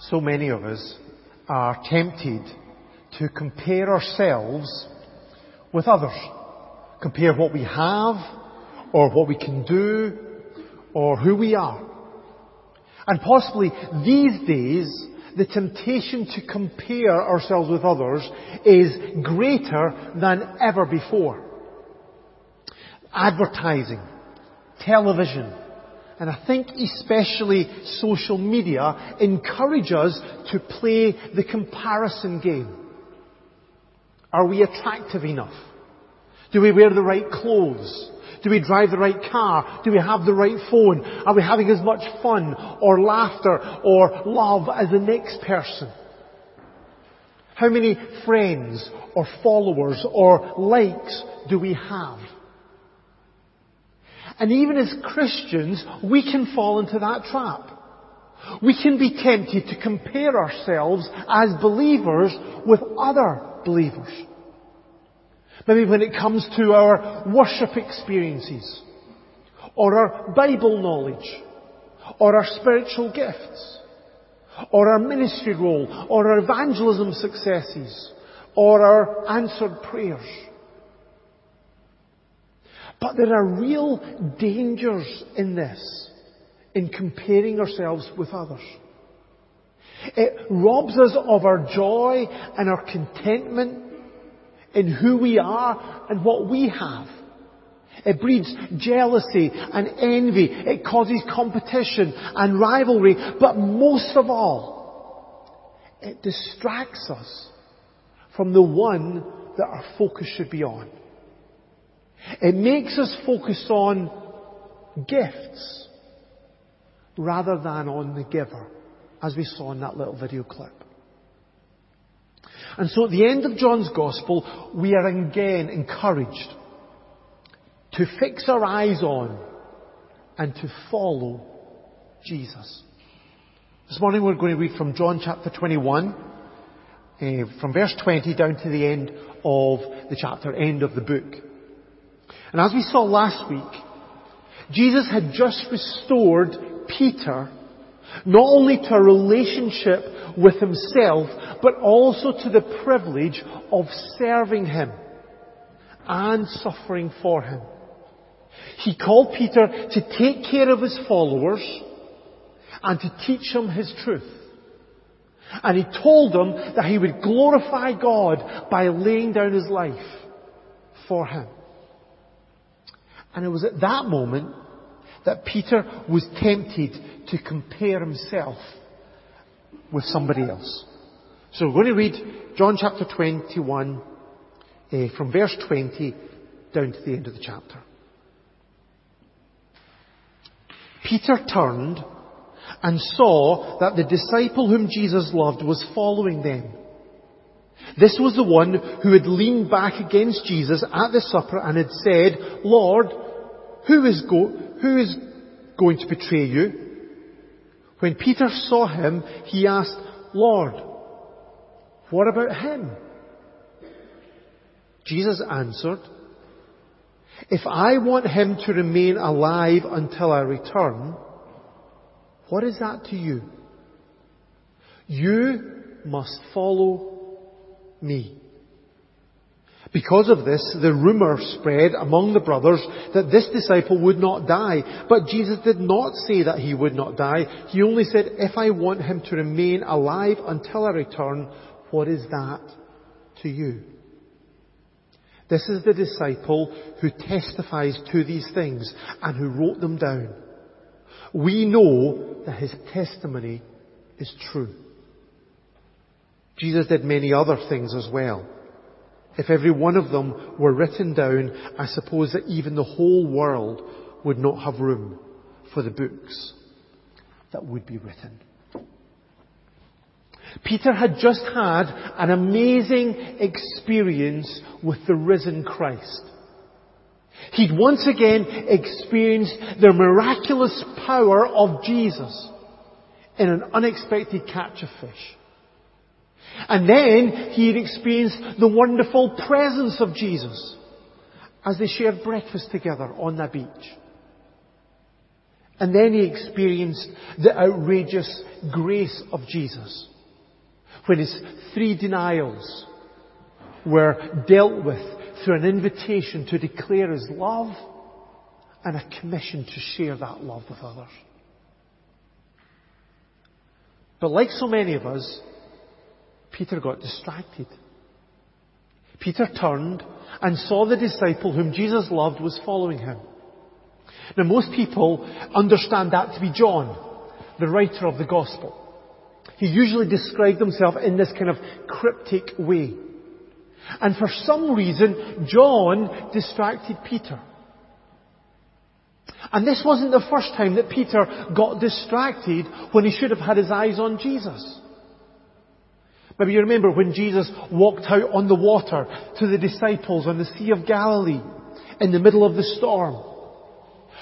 so many of us are tempted to compare ourselves with others. Compare what we have, or what we can do, or who we are. And possibly these days, the temptation to compare ourselves with others is greater than ever before. Advertising, television, and I think especially social media encourage us to play the comparison game. Are we attractive enough? Do we wear the right clothes? Do we drive the right car? Do we have the right phone? Are we having as much fun or laughter or love as the next person? How many friends or followers or likes do we have? And even as Christians, we can fall into that trap. We can be tempted to compare ourselves as believers with other believers. Maybe when it comes to our worship experiences, or our Bible knowledge, or our spiritual gifts, or our ministry role, or our evangelism successes, or our answered prayers. But there are real dangers in this, in comparing ourselves with others. It robs us of our joy and our contentment in who we are and what we have. It breeds jealousy and envy. It causes competition and rivalry. But most of all, it distracts us from the one that our focus should be on. It makes us focus on gifts rather than on the giver, as we saw in that little video clip. And so at the end of John's Gospel, we are again encouraged to fix our eyes on and to follow Jesus. This morning we're going to read from John chapter 21, uh, from verse 20 down to the end of the chapter, end of the book. And as we saw last week, Jesus had just restored Peter not only to a relationship with himself, but also to the privilege of serving him and suffering for him. He called Peter to take care of his followers and to teach them his truth. And he told them that he would glorify God by laying down his life for him. And it was at that moment that Peter was tempted to compare himself with somebody else. So we're going to read John chapter 21 uh, from verse 20 down to the end of the chapter. Peter turned and saw that the disciple whom Jesus loved was following them. This was the one who had leaned back against Jesus at the supper and had said, Lord, who is, go- who is going to betray you? When Peter saw him, he asked, Lord, what about him? Jesus answered, If I want him to remain alive until I return, what is that to you? You must follow me. Because of this, the rumor spread among the brothers that this disciple would not die. But Jesus did not say that he would not die. He only said, if I want him to remain alive until I return, what is that to you? This is the disciple who testifies to these things and who wrote them down. We know that his testimony is true. Jesus did many other things as well. If every one of them were written down, I suppose that even the whole world would not have room for the books that would be written. Peter had just had an amazing experience with the risen Christ. He'd once again experienced the miraculous power of Jesus in an unexpected catch of fish. And then he had experienced the wonderful presence of Jesus as they shared breakfast together on the beach. And then he experienced the outrageous grace of Jesus. When his three denials were dealt with through an invitation to declare his love and a commission to share that love with others. But like so many of us, Peter got distracted. Peter turned and saw the disciple whom Jesus loved was following him. Now most people understand that to be John, the writer of the gospel. He usually described himself in this kind of cryptic way. And for some reason, John distracted Peter. And this wasn't the first time that Peter got distracted when he should have had his eyes on Jesus. Maybe you remember when Jesus walked out on the water to the disciples on the Sea of Galilee in the middle of the storm.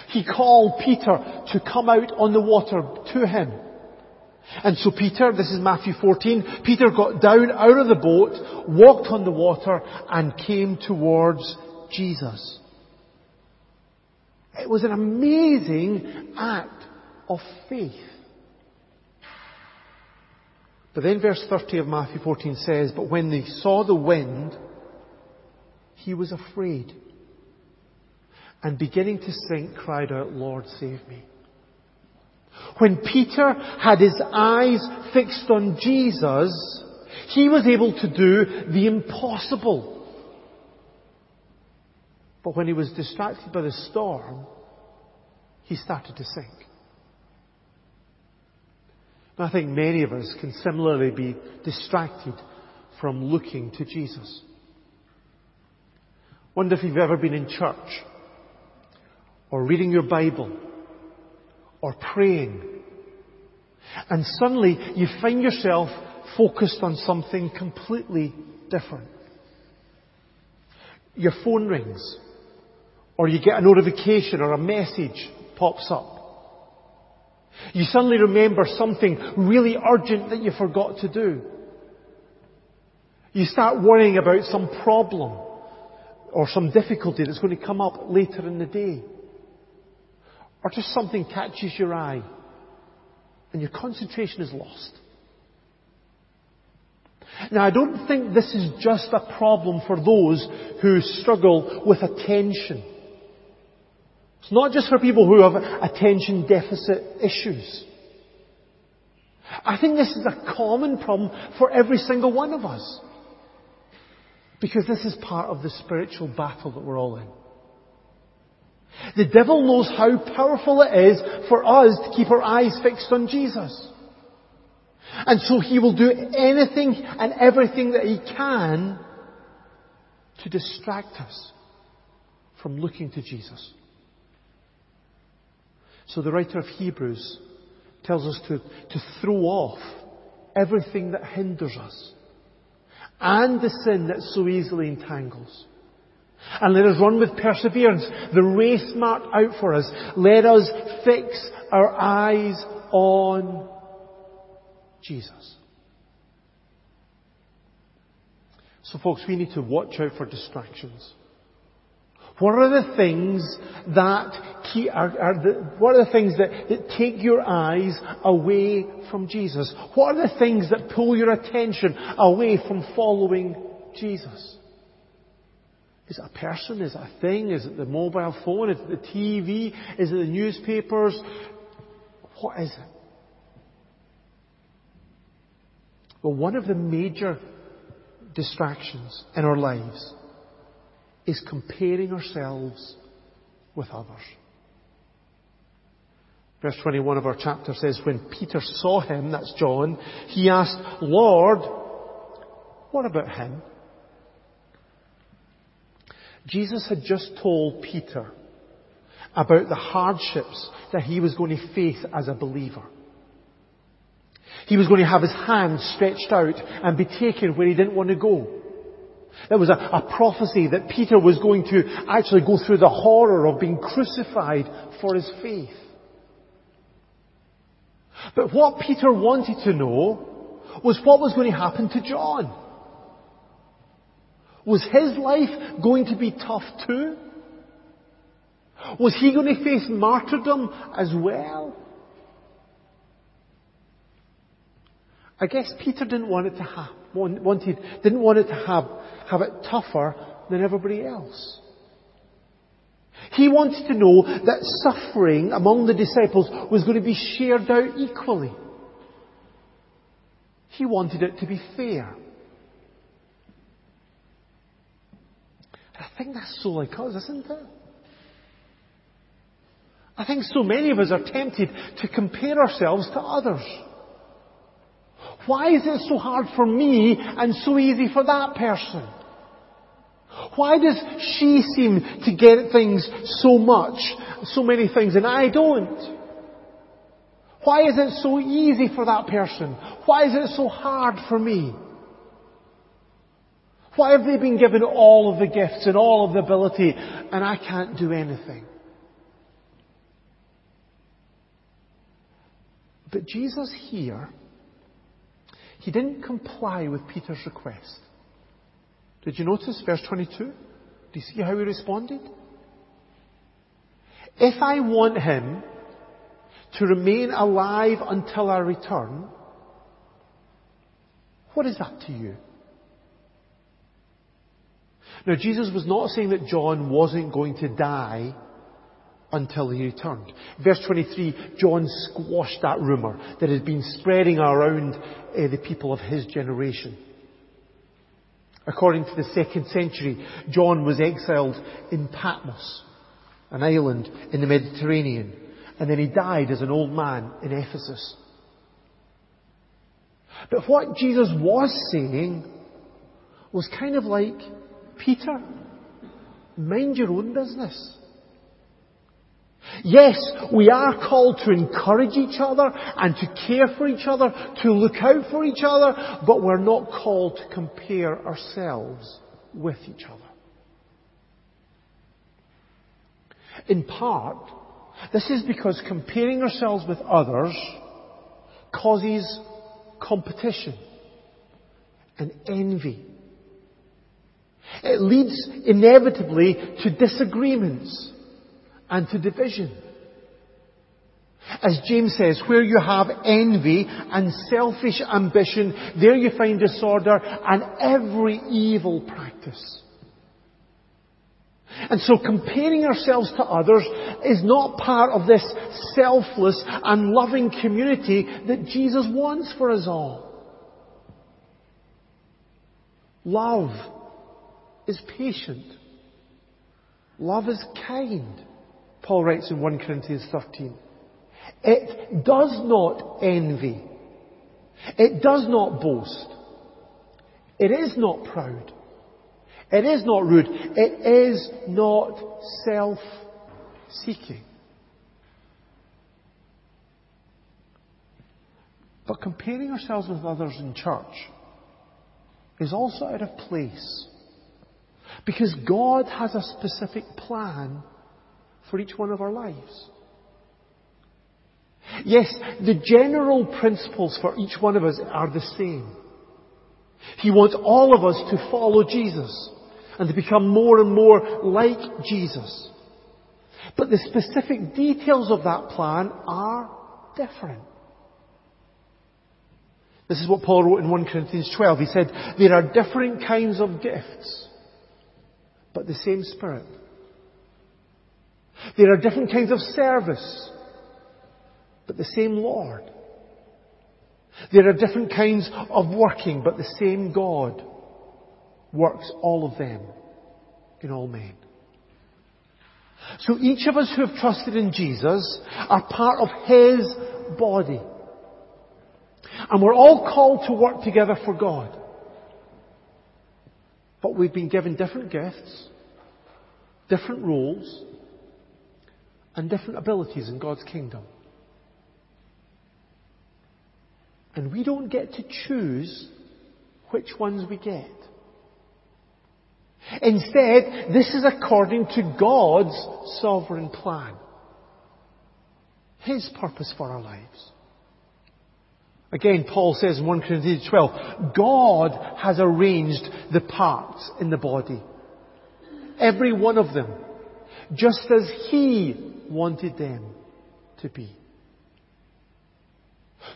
He called Peter to come out on the water to him. And so Peter, this is Matthew 14, Peter got down out of the boat, walked on the water, and came towards Jesus. It was an amazing act of faith. But then verse 30 of Matthew 14 says, But when they saw the wind, he was afraid. And beginning to sink, cried out, Lord, save me. When Peter had his eyes fixed on Jesus, he was able to do the impossible. But when he was distracted by the storm, he started to sink. I think many of us can similarly be distracted from looking to Jesus. Wonder if you've ever been in church or reading your Bible or praying and suddenly you find yourself focused on something completely different. Your phone rings or you get a notification or a message pops up. You suddenly remember something really urgent that you forgot to do. You start worrying about some problem or some difficulty that's going to come up later in the day. Or just something catches your eye and your concentration is lost. Now I don't think this is just a problem for those who struggle with attention. It's not just for people who have attention deficit issues. I think this is a common problem for every single one of us. Because this is part of the spiritual battle that we're all in. The devil knows how powerful it is for us to keep our eyes fixed on Jesus. And so he will do anything and everything that he can to distract us from looking to Jesus. So the writer of Hebrews tells us to, to throw off everything that hinders us and the sin that so easily entangles. And let us run with perseverance the race marked out for us. Let us fix our eyes on Jesus. So folks, we need to watch out for distractions. What are the things that keep, are, are the, what are the things that, that take your eyes away from Jesus? What are the things that pull your attention away from following Jesus? Is it a person? Is it a thing? Is it the mobile phone? Is it the TV? Is it the newspapers? What is it? Well, one of the major distractions in our lives is comparing ourselves with others. Verse 21 of our chapter says, when Peter saw him, that's John, he asked, Lord, what about him? Jesus had just told Peter about the hardships that he was going to face as a believer. He was going to have his hand stretched out and be taken where he didn't want to go. There was a, a, prophecy that Peter was going to actually go through the horror of being crucified for his faith. But what Peter wanted to know was what was going to happen to John. Was his life going to be tough too? Was he going to face martyrdom as well? I guess Peter didn't want it to have, wanted, didn't want it to have, have it tougher than everybody else. He wanted to know that suffering among the disciples was going to be shared out equally. He wanted it to be fair. I think that's so like us, isn't it? I think so many of us are tempted to compare ourselves to others. Why is it so hard for me and so easy for that person? Why does she seem to get things so much, so many things, and I don't? Why is it so easy for that person? Why is it so hard for me? Why have they been given all of the gifts and all of the ability and I can't do anything? But Jesus here, he didn't comply with Peter's request. Did you notice verse 22? Do you see how he responded? If I want him to remain alive until I return, what is that to you? Now, Jesus was not saying that John wasn't going to die until he returned. Verse 23, John squashed that rumour that had been spreading around uh, the people of his generation. According to the second century, John was exiled in Patmos, an island in the Mediterranean, and then he died as an old man in Ephesus. But what Jesus was saying was kind of like, Peter, mind your own business. Yes, we are called to encourage each other and to care for each other, to look out for each other, but we're not called to compare ourselves with each other. In part, this is because comparing ourselves with others causes competition and envy. It leads inevitably to disagreements and to division. As James says, where you have envy and selfish ambition, there you find disorder and every evil practice. And so comparing ourselves to others is not part of this selfless and loving community that Jesus wants for us all. Love is patient. Love is kind. Paul writes in 1 Corinthians 13. It does not envy. It does not boast. It is not proud. It is not rude. It is not self-seeking. But comparing ourselves with others in church is also out of place. Because God has a specific plan for each one of our lives. Yes, the general principles for each one of us are the same. He wants all of us to follow Jesus and to become more and more like Jesus. But the specific details of that plan are different. This is what Paul wrote in 1 Corinthians 12. He said, there are different kinds of gifts, but the same Spirit. There are different kinds of service, but the same Lord. There are different kinds of working, but the same God works all of them in all men. So each of us who have trusted in Jesus are part of His body. And we're all called to work together for God. But we've been given different gifts, different roles, and different abilities in God's kingdom. And we don't get to choose which ones we get. Instead, this is according to God's sovereign plan. His purpose for our lives. Again, Paul says in 1 Corinthians 12, God has arranged the parts in the body. Every one of them just as He wanted them to be.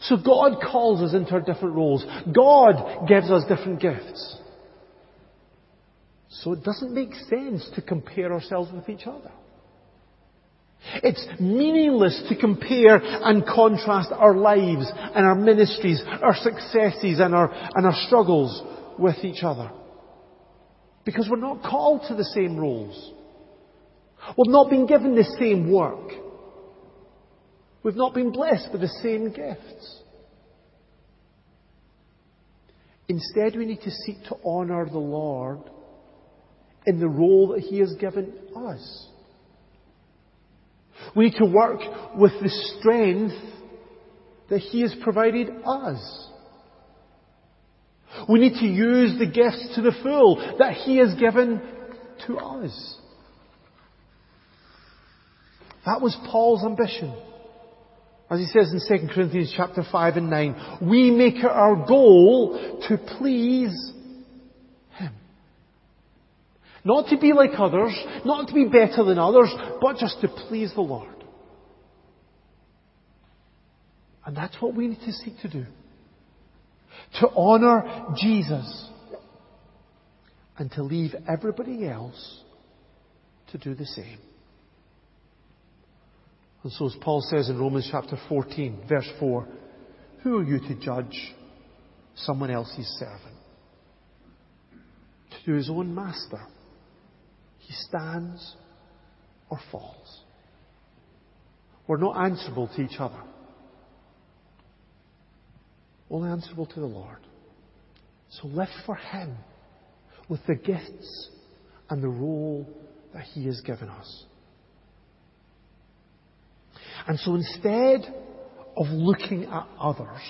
So God calls us into our different roles. God gives us different gifts. So it doesn't make sense to compare ourselves with each other. It's meaningless to compare and contrast our lives and our ministries, our successes and our, and our struggles with each other. Because we're not called to the same roles. We've not been given the same work. We've not been blessed with the same gifts. Instead, we need to seek to honour the Lord in the role that He has given us. We need to work with the strength that He has provided us. We need to use the gifts to the full that He has given to us. That was Paul's ambition. As he says in 2 Corinthians chapter 5 and 9, we make it our goal to please Him. Not to be like others, not to be better than others, but just to please the Lord. And that's what we need to seek to do. To honour Jesus. And to leave everybody else to do the same. And so as Paul says in Romans chapter 14, verse 4, who are you to judge someone else's servant? To his own master, he stands or falls. We're not answerable to each other. Only answerable to the Lord. So live for Him with the gifts and the role that He has given us. And so instead of looking at others,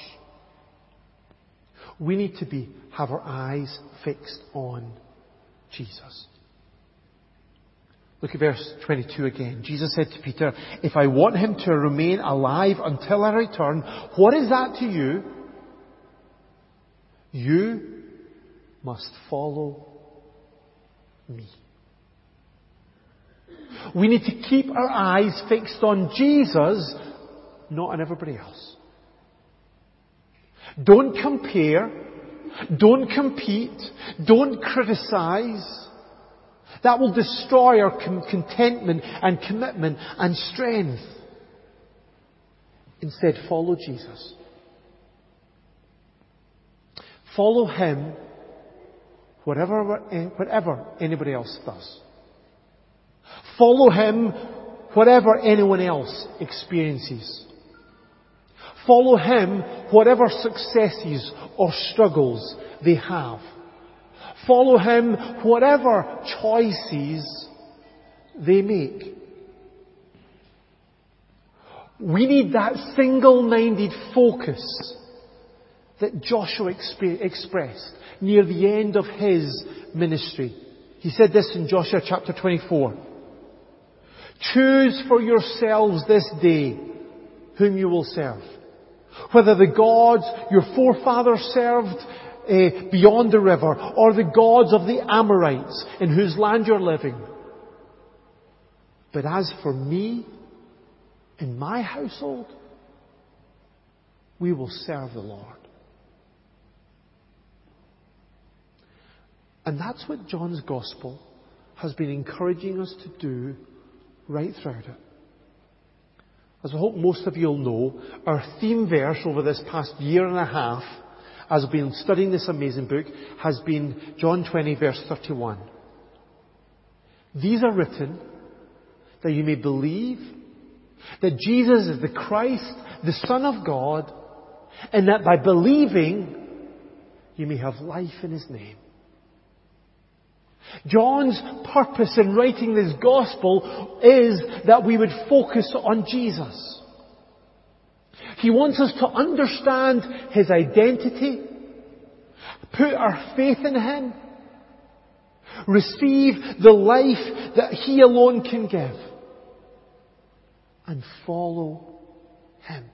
we need to be, have our eyes fixed on Jesus. Look at verse 22 again. Jesus said to Peter, if I want him to remain alive until I return, what is that to you? You must follow me. We need to keep our eyes fixed on Jesus, not on everybody else. Don't compare. Don't compete. Don't criticize. That will destroy our contentment and commitment and strength. Instead, follow Jesus. Follow Him whatever, whatever anybody else does. Follow Him whatever anyone else experiences. Follow Him whatever successes or struggles they have. Follow Him whatever choices they make. We need that single-minded focus that Joshua expressed near the end of his ministry. He said this in Joshua chapter 24. Choose for yourselves this day whom you will serve. Whether the gods your forefathers served uh, beyond the river or the gods of the Amorites in whose land you're living. But as for me and my household, we will serve the Lord. And that's what John's Gospel has been encouraging us to do right throughout it. As I hope most of you will know, our theme verse over this past year and a half, as we've been studying this amazing book, has been John 20 verse 31. These are written that you may believe that Jesus is the Christ, the Son of God, and that by believing, you may have life in His name. John's purpose in writing this gospel is that we would focus on Jesus. He wants us to understand His identity, put our faith in Him, receive the life that He alone can give, and follow Him.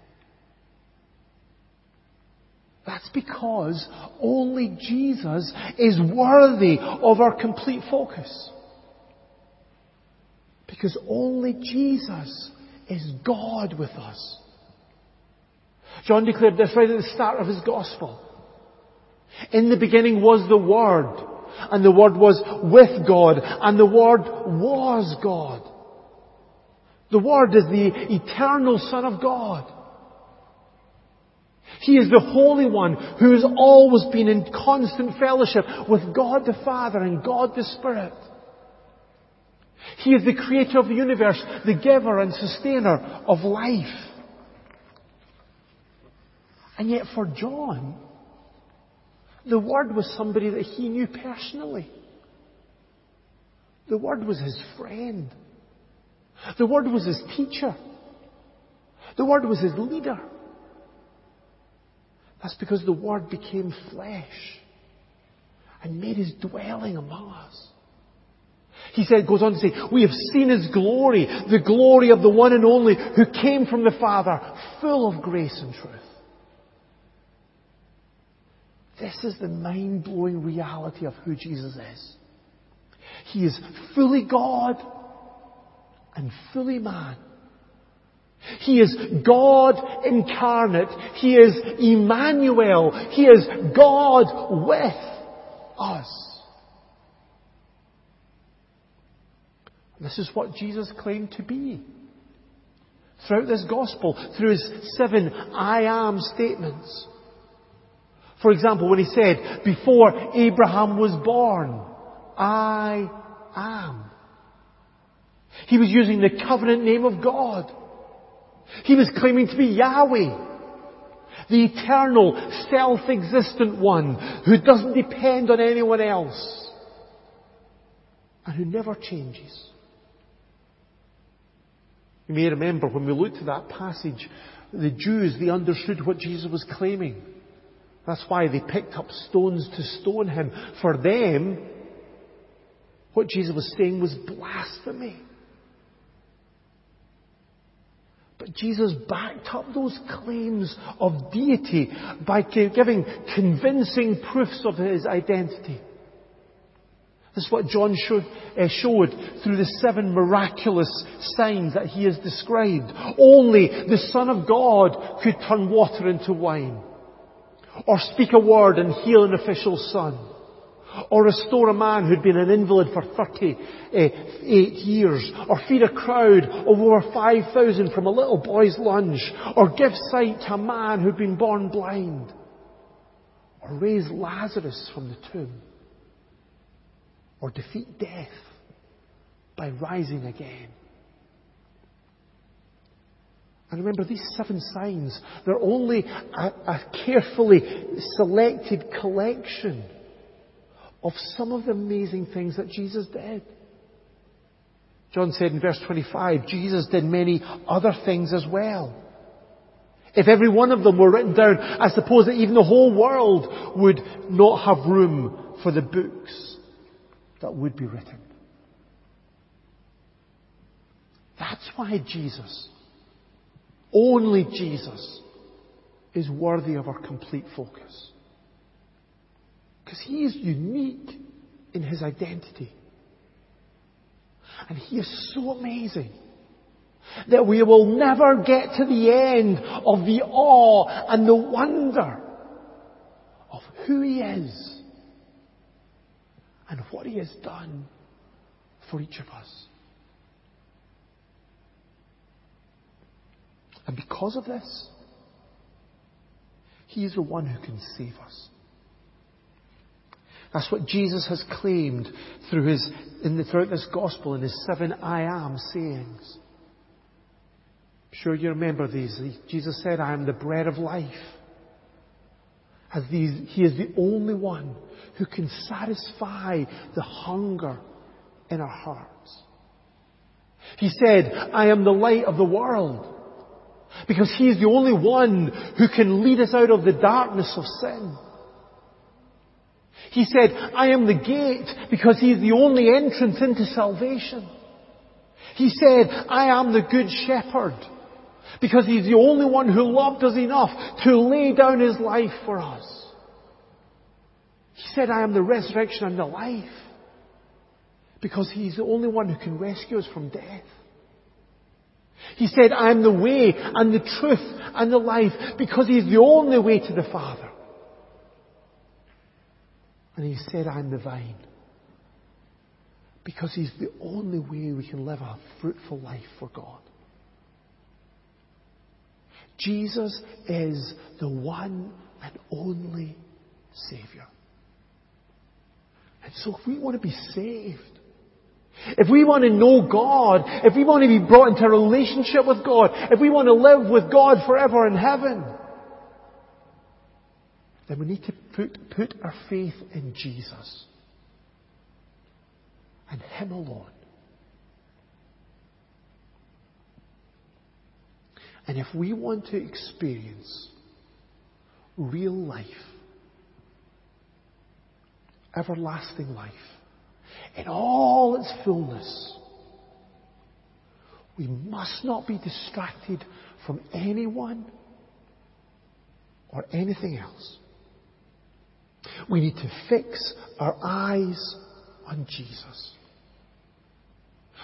That's because only Jesus is worthy of our complete focus. Because only Jesus is God with us. John declared this right at the start of his gospel. In the beginning was the Word, and the Word was with God, and the Word was God. The Word is the eternal Son of God. He is the Holy One who has always been in constant fellowship with God the Father and God the Spirit. He is the creator of the universe, the giver and sustainer of life. And yet for John, the Word was somebody that he knew personally. The Word was his friend. The Word was his teacher. The Word was his leader. That's because the Word became flesh and made his dwelling among us. He said, goes on to say, we have seen his glory, the glory of the one and only who came from the Father, full of grace and truth. This is the mind-blowing reality of who Jesus is. He is fully God and fully man. He is God incarnate. He is Emmanuel. He is God with us. This is what Jesus claimed to be. Throughout this gospel, through his seven I am statements. For example, when he said, before Abraham was born, I am. He was using the covenant name of God. He was claiming to be Yahweh, the eternal, self-existent one who doesn't depend on anyone else and who never changes. You may remember when we looked at that passage, the Jews, they understood what Jesus was claiming. That's why they picked up stones to stone him. For them, what Jesus was saying was blasphemy. But Jesus backed up those claims of deity by giving convincing proofs of his identity. This is what John showed, uh, showed, through the seven miraculous signs that he has described. Only the Son of God could turn water into wine, or speak a word and heal an official's son or restore a man who'd been an invalid for 38 eh, years, or feed a crowd of over 5,000 from a little boy's lunch, or give sight to a man who'd been born blind, or raise Lazarus from the tomb, or defeat death by rising again. And remember, these seven signs, they're only a, a carefully selected collection of some of the amazing things that Jesus did. John said in verse 25, Jesus did many other things as well. If every one of them were written down, I suppose that even the whole world would not have room for the books that would be written. That's why Jesus, only Jesus, is worthy of our complete focus. Because he is unique in his identity. And he is so amazing that we will never get to the end of the awe and the wonder of who he is and what he has done for each of us. And because of this, he is the one who can save us. That's what Jesus has claimed through his, in the, throughout this gospel in his seven I am sayings. I'm sure you remember these. Jesus said, I am the bread of life. As these, he is the only one who can satisfy the hunger in our hearts. He said, I am the light of the world. Because He is the only one who can lead us out of the darkness of sin. He said, I am the gate because He is the only entrance into salvation. He said, I am the good shepherd because He's the only one who loved us enough to lay down His life for us. He said, I am the resurrection and the life Because He's the only one who can rescue us from death. He said, I am the way and the truth and the life because He's the only way to the Father. And He said, I'm the vine because He's the only way we can live a fruitful life for God. Jesus is the one and only Savior. And so if we want to be saved, if we want to know God, if we want to be brought into a relationship with God, if we want to live with God forever in heaven, then we need to put, put our faith in Jesus and Him alone. And if we want to experience real life, everlasting life, in all its fullness, we must not be distracted from anyone or anything else. We need to fix our eyes on Jesus.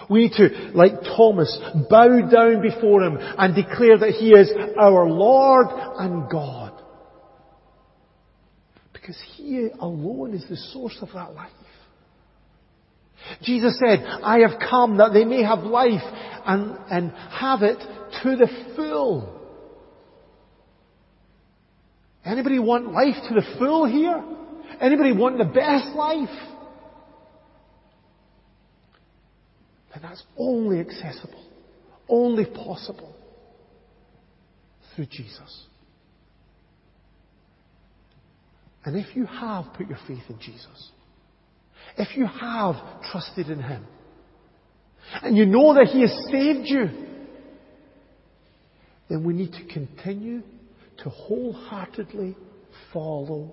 We need to, like Thomas, bow down before Him and declare that He is our Lord and God. Because He alone is the source of that life. Jesus said, I have come that they may have life and, and have it to the full. Anybody want life to the full here? Anybody want the best life? And that's only accessible, only possible through Jesus. And if you have put your faith in Jesus, if you have trusted in Him, and you know that He has saved you, then we need to continue to wholeheartedly follow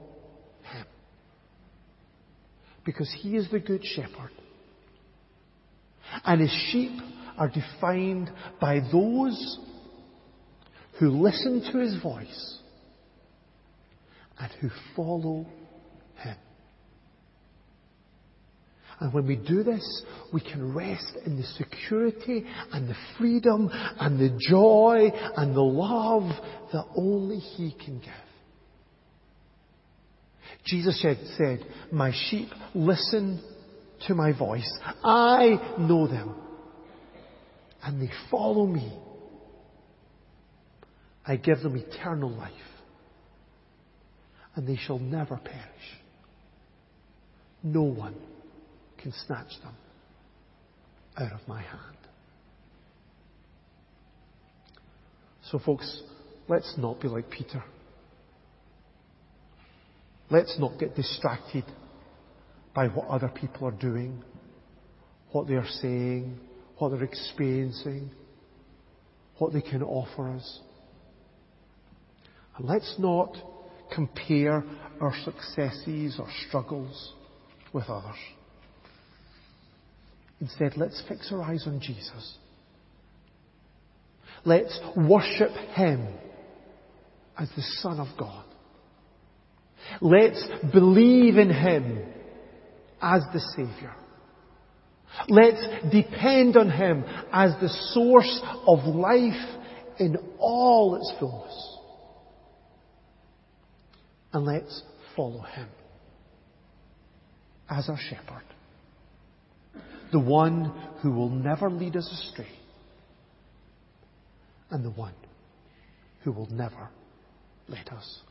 Him. Because He is the Good Shepherd. And His sheep are defined by those who listen to His voice and who follow Him. And when we do this, we can rest in the security and the freedom and the joy and the love that only He can give. Jesus said, My sheep listen to my voice. I know them. And they follow me. I give them eternal life. And they shall never perish. No one can snatch them out of my hand. So, folks, let's not be like Peter. Let's not get distracted by what other people are doing, what they are saying, what they're experiencing, what they can offer us. And let's not compare our successes or struggles with others. Instead, let's fix our eyes on Jesus. Let's worship Him as the Son of God. Let's believe in Him as the Saviour. Let's depend on Him as the source of life in all its fullness. And let's follow Him as our shepherd the one who will never lead us astray, and the one who will never let us